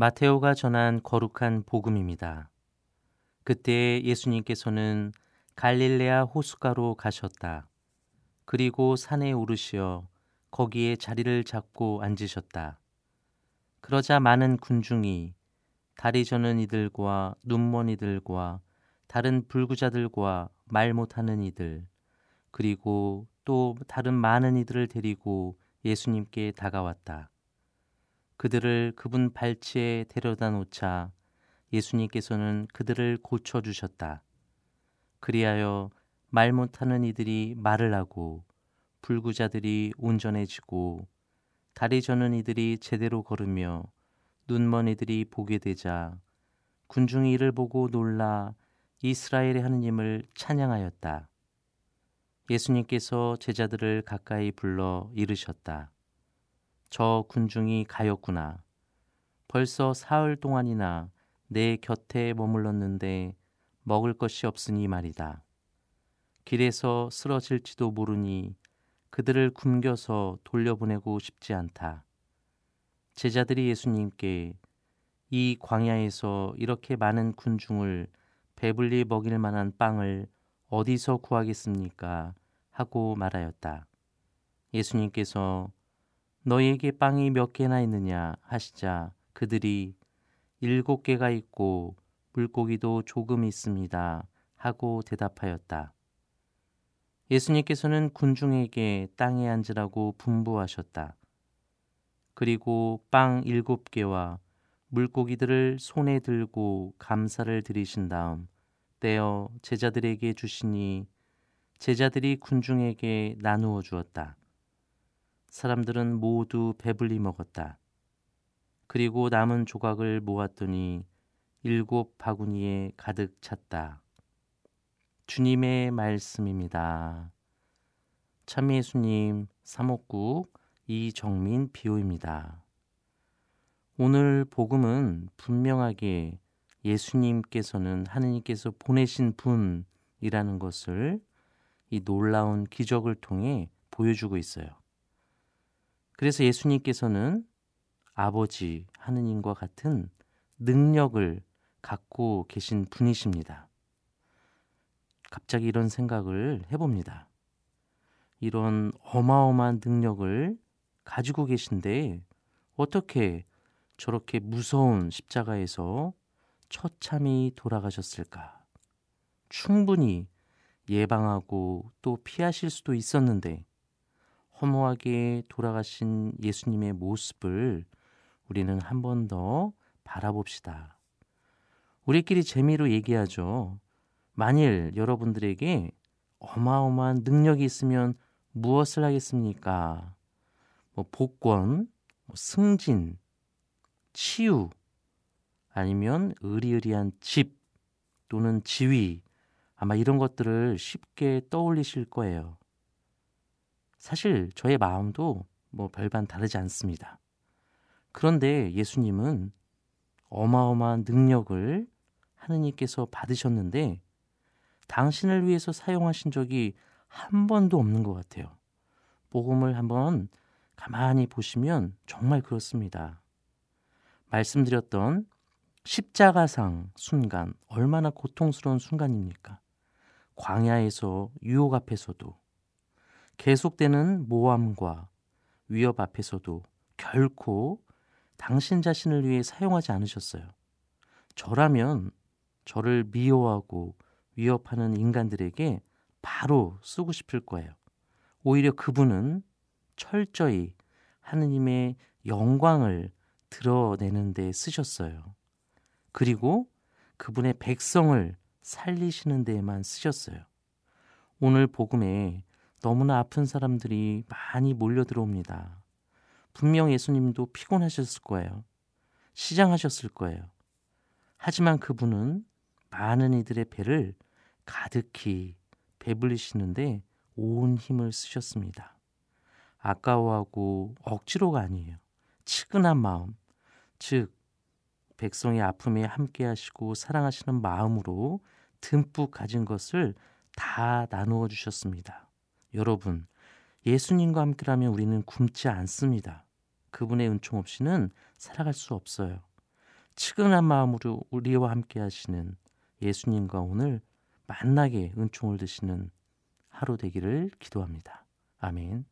마테오가 전한 거룩한 복음입니다. 그때 예수님께서는 갈릴레아 호수가로 가셨다. 그리고 산에 오르시어 거기에 자리를 잡고 앉으셨다. 그러자 많은 군중이 다리 저는 이들과 눈먼 이들과 다른 불구자들과 말 못하는 이들 그리고 또 다른 많은 이들을 데리고 예수님께 다가왔다. 그들을 그분 발치에 데려다 놓자 예수님께서는 그들을 고쳐 주셨다. 그리하여 말 못하는 이들이 말을 하고 불구자들이 온전해지고 다리 저는 이들이 제대로 걸으며 눈먼 이들이 보게 되자 군중이 이를 보고 놀라 이스라엘의 하느님을 찬양하였다. 예수님께서 제자들을 가까이 불러 이르셨다. 저 군중이 가였구나. 벌써 사흘 동안이나 내 곁에 머물렀는데 먹을 것이 없으니 말이다. 길에서 쓰러질지도 모르니 그들을 굶겨서 돌려보내고 싶지 않다. 제자들이 예수님께 이 광야에서 이렇게 많은 군중을 배불리 먹일 만한 빵을 어디서 구하겠습니까? 하고 말하였다. 예수님께서 너희에게 빵이 몇 개나 있느냐 하시자 그들이 일곱 개가 있고 물고기도 조금 있습니다. 하고 대답하였다. 예수님께서는 군중에게 땅에 앉으라고 분부하셨다. 그리고 빵 일곱 개와 물고기들을 손에 들고 감사를 드리신 다음 떼어 제자들에게 주시니 제자들이 군중에게 나누어 주었다. 사람들은 모두 배불리 먹었다. 그리고 남은 조각을 모았더니 일곱 바구니에 가득 찼다. 주님의 말씀입니다. 참예수님 사목국 이정민 비오입니다. 오늘 복음은 분명하게 예수님께서는 하느님께서 보내신 분이라는 것을 이 놀라운 기적을 통해 보여주고 있어요. 그래서 예수님께서는 아버지 하느님과 같은 능력을 갖고 계신 분이십니다. 갑자기 이런 생각을 해봅니다. 이런 어마어마한 능력을 가지고 계신데 어떻게 저렇게 무서운 십자가에서 처참히 돌아가셨을까? 충분히 예방하고 또 피하실 수도 있었는데 허무하게 돌아가신 예수님의 모습을 우리는 한 번 더 바라봅시다. 우리끼리 재미로 얘기하죠. 만일 여러분들에게 어마어마한 능력이 있으면 무엇을 하겠습니까? 뭐 복권, 뭐 승진, 치유, 아니면 의리의리한 집 또는 지위, 아마 이런 것들을 쉽게 떠올리실 거예요. 사실 저의 마음도 뭐 별반 다르지 않습니다. 그런데 예수님은 어마어마한 능력을 하느님께서 받으셨는데 당신을 위해서 사용하신 적이 한 번도 없는 것 같아요. 복음을 한번 가만히 보시면 정말 그렇습니다. 말씀드렸던 십자가상 순간 얼마나 고통스러운 순간입니까? 광야에서 유혹 앞에서도 계속되는 모함과 위협 앞에서도 결코 당신 자신을 위해 사용하지 않으셨어요. 저라면 저를 미워하고 위협하는 인간들에게 바로 쓰고 싶을 거예요. 오히려 그분은 철저히 하느님의 영광을 드러내는 데 쓰셨어요. 그리고 그분의 백성을 살리시는 데에만 쓰셨어요. 오늘 복음에 너무나 아픈 사람들이 많이 몰려 들어옵니다. 분명 예수님도 피곤하셨을 거예요. 시장하셨을 거예요. 하지만 그분은 많은 이들의 배를 가득히 배불리시는데 온 힘을 쓰셨습니다. 아까워하고 억지로가 아니에요. 치근한 마음, 즉 백성의 아픔에 함께 하시고 사랑하시는 마음으로 듬뿍 가진 것을 다 나누어 주셨습니다. 여러분, 예수님과 함께라면 우리는 굶지 않습니다. 그분의 은총 없이는 살아갈 수 없어요. 측은한 마음으로 우리와 함께 하시는 예수님과 오늘 만나게 은총을 드시는 하루 되기를 기도합니다. 아멘.